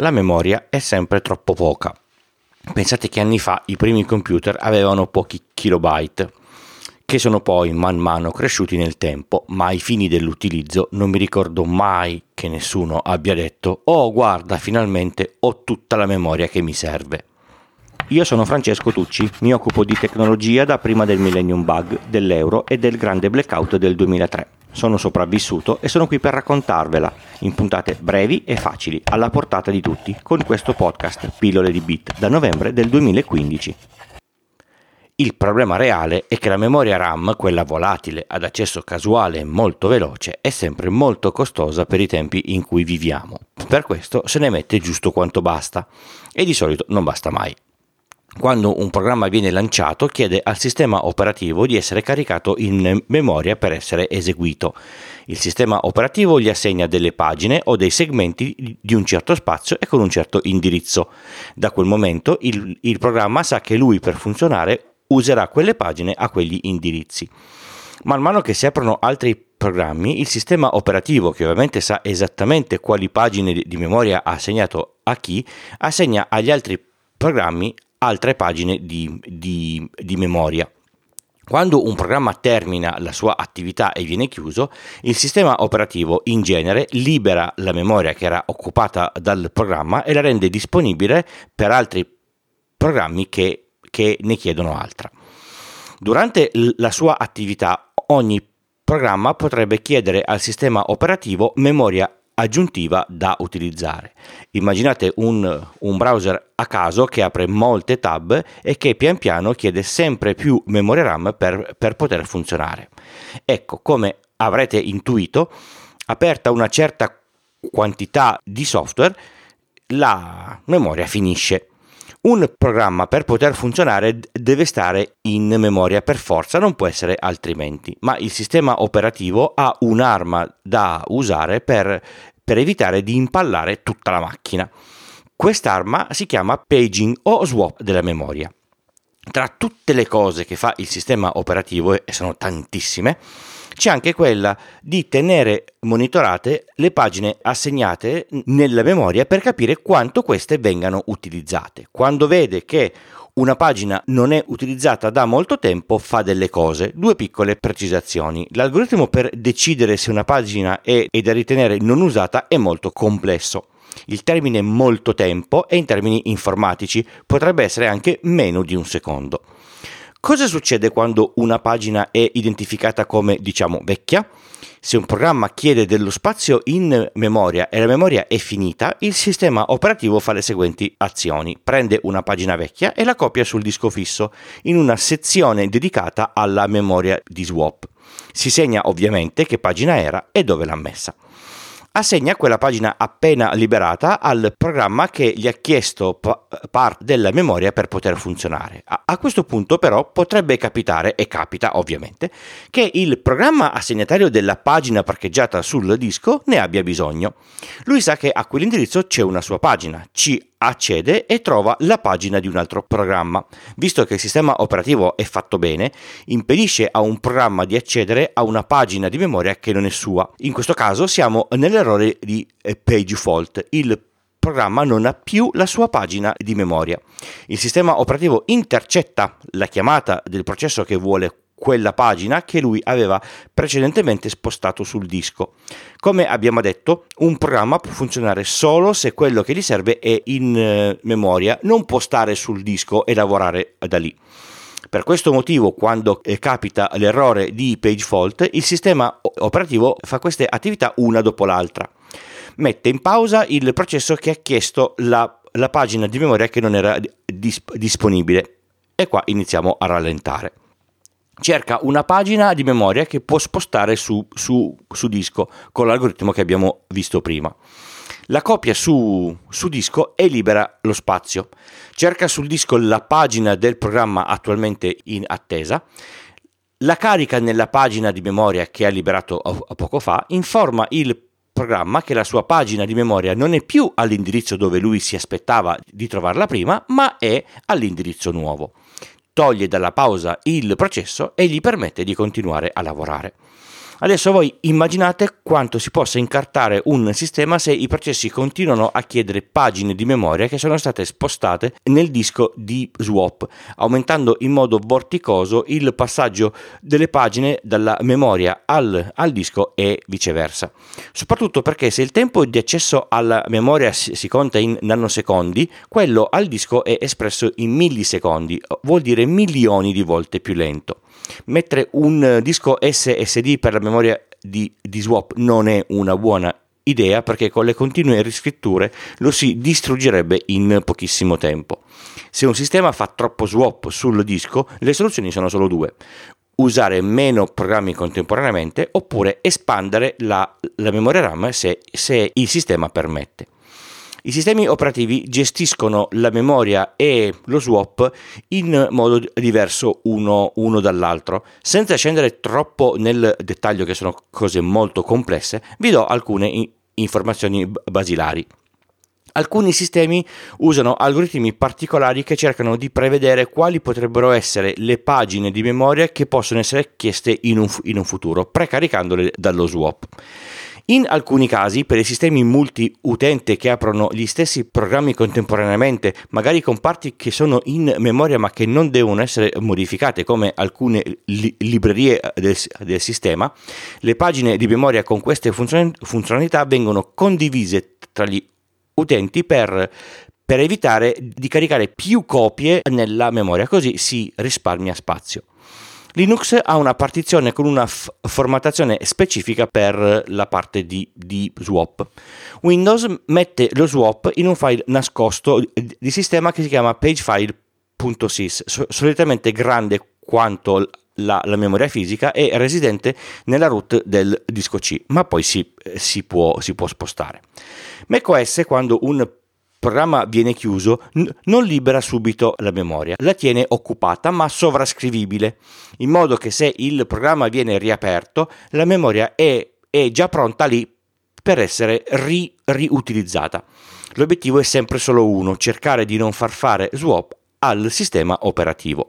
la memoria è sempre troppo poca. Pensate che anni fa i primi computer avevano pochi kilobyte, che sono poi man mano cresciuti nel tempo, ma ai fini dell'utilizzo non mi ricordo mai che nessuno abbia detto oh guarda finalmente ho tutta la memoria che mi serve. Io sono Francesco Tucci, mi occupo di tecnologia da prima del Millennium Bug, dell'euro e del grande blackout del 2003. Sono sopravvissuto e sono qui per raccontarvela, in puntate brevi e facili, alla portata di tutti, con questo podcast Pillole di Bit da novembre del 2015. Il problema reale è che la memoria RAM, quella volatile ad accesso casuale e molto veloce, è sempre molto costosa per i tempi in cui viviamo. Per questo se ne mette giusto quanto basta e di solito non basta mai. Quando un programma viene lanciato chiede al sistema operativo di essere caricato in memoria per essere eseguito. Il sistema operativo gli assegna delle pagine o dei segmenti di un certo spazio e con un certo indirizzo. Da quel momento il, il programma sa che lui per funzionare userà quelle pagine a quegli indirizzi. Man mano che si aprono altri programmi, il sistema operativo, che ovviamente sa esattamente quali pagine di memoria ha assegnato a chi, assegna agli altri programmi altre pagine di, di, di memoria. Quando un programma termina la sua attività e viene chiuso, il sistema operativo in genere libera la memoria che era occupata dal programma e la rende disponibile per altri programmi che, che ne chiedono altra. Durante la sua attività ogni programma potrebbe chiedere al sistema operativo memoria aggiuntiva da utilizzare. Immaginate un, un, browser a caso che apre molte tab e che pian piano chiede sempre più memoria RAM per, per poter funzionare. Ecco, come avrete intuito, aperta una certa quantità di software, la memoria finisce. Un programma per poter funzionare deve stare in memoria per forza, non può essere altrimenti, ma il sistema operativo ha un'arma da usare per per evitare di impallare tutta la macchina. Quest'arma si chiama paging o swap della memoria. Tra tutte le cose che fa il sistema operativo, e sono tantissime, c'è anche quella di tenere monitorate le pagine assegnate nella memoria per capire quanto queste vengano utilizzate. Quando vede che una pagina non è utilizzata da molto tempo fa delle cose. Due piccole precisazioni. L'algoritmo per decidere se una pagina è, è da ritenere non usata è molto complesso. Il termine molto tempo è in termini informatici, potrebbe essere anche meno di un secondo. Cosa succede quando una pagina è identificata come, diciamo, vecchia? Se un programma chiede dello spazio in memoria e la memoria è finita, il sistema operativo fa le seguenti azioni. Prende una pagina vecchia e la copia sul disco fisso in una sezione dedicata alla memoria di swap. Si segna ovviamente che pagina era e dove l'ha messa assegna quella pagina appena liberata al programma che gli ha chiesto pa- parte della memoria per poter funzionare. A-, a questo punto però potrebbe capitare, e capita ovviamente, che il programma assegnatario della pagina parcheggiata sul disco ne abbia bisogno. Lui sa che a quell'indirizzo c'è una sua pagina, ci accede e trova la pagina di un altro programma. Visto che il sistema operativo è fatto bene, impedisce a un programma di accedere a una pagina di memoria che non è sua. In questo caso siamo nell'errore di eh, page fault. Il programma non ha più la sua pagina di memoria. Il sistema operativo intercetta la chiamata del processo che vuole quella pagina che lui aveva precedentemente spostato sul disco. Come abbiamo detto, un programma può funzionare solo se quello che gli serve è in eh, memoria, non può stare sul disco e lavorare da lì. Per questo motivo, quando eh, capita l'errore di page fault, il sistema operativo fa queste attività una dopo l'altra. Mette in pausa il processo che ha chiesto la, la pagina di memoria che non era disp- disponibile e qua iniziamo a rallentare cerca una pagina di memoria che può spostare su, su, su disco con l'algoritmo che abbiamo visto prima. La copia su, su, disco e libera lo spazio. Cerca sul disco la pagina del programma attualmente in attesa, la carica nella pagina di memoria che ha liberato poco fa, informa il programma che la sua pagina di memoria non è più all'indirizzo dove lui si aspettava di trovarla prima, ma è all'indirizzo nuovo toglie dalla pausa il processo e gli permette di continuare a lavorare. Adesso voi immaginate quanto si possa incartare un sistema se i processi continuano a chiedere pagine di memoria che sono state spostate nel disco di swap, aumentando in modo vorticoso il passaggio delle pagine dalla memoria al, al disco e viceversa. Soprattutto perché se il tempo di accesso alla memoria si, si conta in nanosecondi, quello al disco è espresso in millisecondi, vuol dire milioni di volte più lento. Mettere un disco SSD per la memoria di, di swap non è una buona idea perché con le continue riscritture lo si distruggerebbe in pochissimo tempo. Se un sistema fa troppo swap sul disco, le soluzioni sono solo due. Usare meno programmi contemporaneamente oppure espandere la, la memoria RAM se, se il sistema permette. I sistemi operativi gestiscono la memoria e lo swap in modo diverso uno, uno, dall'altro. Senza scendere troppo nel dettaglio, che sono cose molto complesse, vi do alcune informazioni basilari. Alcuni sistemi usano algoritmi particolari che cercano di prevedere quali potrebbero essere le pagine di memoria che possono essere chieste in un, in un futuro, precaricandole dallo swap. In alcuni casi, per i sistemi multi-utente che aprono gli stessi programmi contemporaneamente, magari con parti che sono in memoria ma che non devono essere modificate, come alcune li- librerie del, del, sistema, le pagine di memoria con queste funzion- funzionalità vengono condivise tra gli utenti per, per evitare di caricare più copie nella memoria, così si risparmia spazio. Linux ha una partizione con una f- formattazione specifica per la parte di, di, swap. Windows mette lo swap in un file nascosto di sistema che si chiama pagefile.sys, solitamente grande quanto la, la, memoria fisica e residente nella root del disco C, ma poi si, si, può, si può spostare. macOS quando un programma viene chiuso, n- non libera subito la memoria, la tiene occupata ma sovrascrivibile, in modo che se il programma viene riaperto, la memoria è, è già pronta lì per essere ri- riutilizzata. L'obiettivo è sempre solo uno, cercare di non far fare swap al sistema operativo.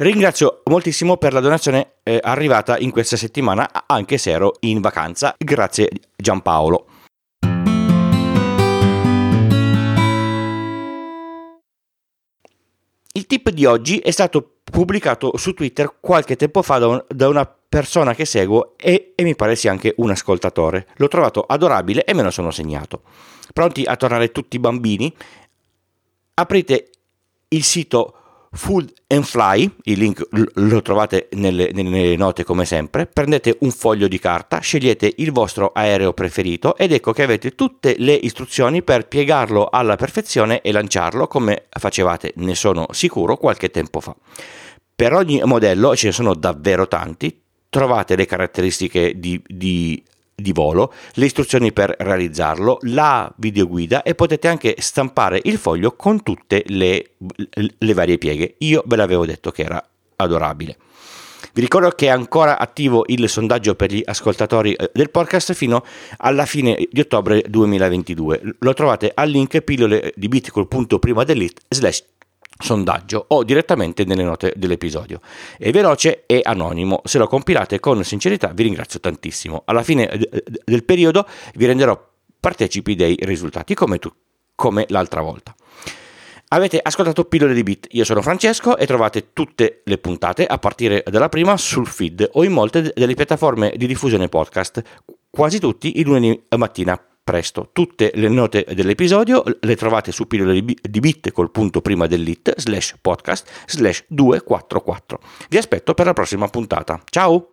Ringrazio moltissimo per la donazione eh, arrivata in questa settimana, anche se ero in vacanza. Grazie Giampaolo. Il tip di oggi è stato pubblicato su Twitter qualche tempo fa da, un, da una persona che seguo e, e, mi pare sia anche un ascoltatore. L'ho trovato adorabile e me lo sono segnato. Pronti a tornare tutti bambini? Aprite il sito Food and Fly, il link lo trovate nelle, nelle, note come sempre, prendete un foglio di carta, scegliete il vostro aereo preferito ed ecco che avete tutte le istruzioni per piegarlo alla perfezione e lanciarlo come facevate, ne sono sicuro, qualche tempo fa. Per ogni modello, ce ne sono davvero tanti, trovate le caratteristiche di, di di volo, le istruzioni per realizzarlo, la videoguida e potete anche stampare il foglio con tutte le, le varie pieghe. Io ve l'avevo detto che era adorabile. Vi ricordo che è ancora attivo il sondaggio per gli ascoltatori eh, del podcast fino alla fine di ottobre 2022. Lo trovate al link pillole di bitcol.prima dell'it slash sondaggio o direttamente nelle note dell'episodio. È veloce e anonimo, se lo compilate con sincerità vi ringrazio tantissimo. Alla fine del periodo vi renderò partecipi dei risultati come, tu, come l'altra volta. Avete ascoltato Pillole di Bit, io sono Francesco e trovate tutte le puntate a partire dalla prima sul feed o in molte delle piattaforme di diffusione podcast, quasi tutti i lunedì mattina presto. Tutte le note dell'episodio le trovate su pillole di bit col punto prima dell'it slash podcast slash 244. Vi aspetto per la prossima puntata. Ciao!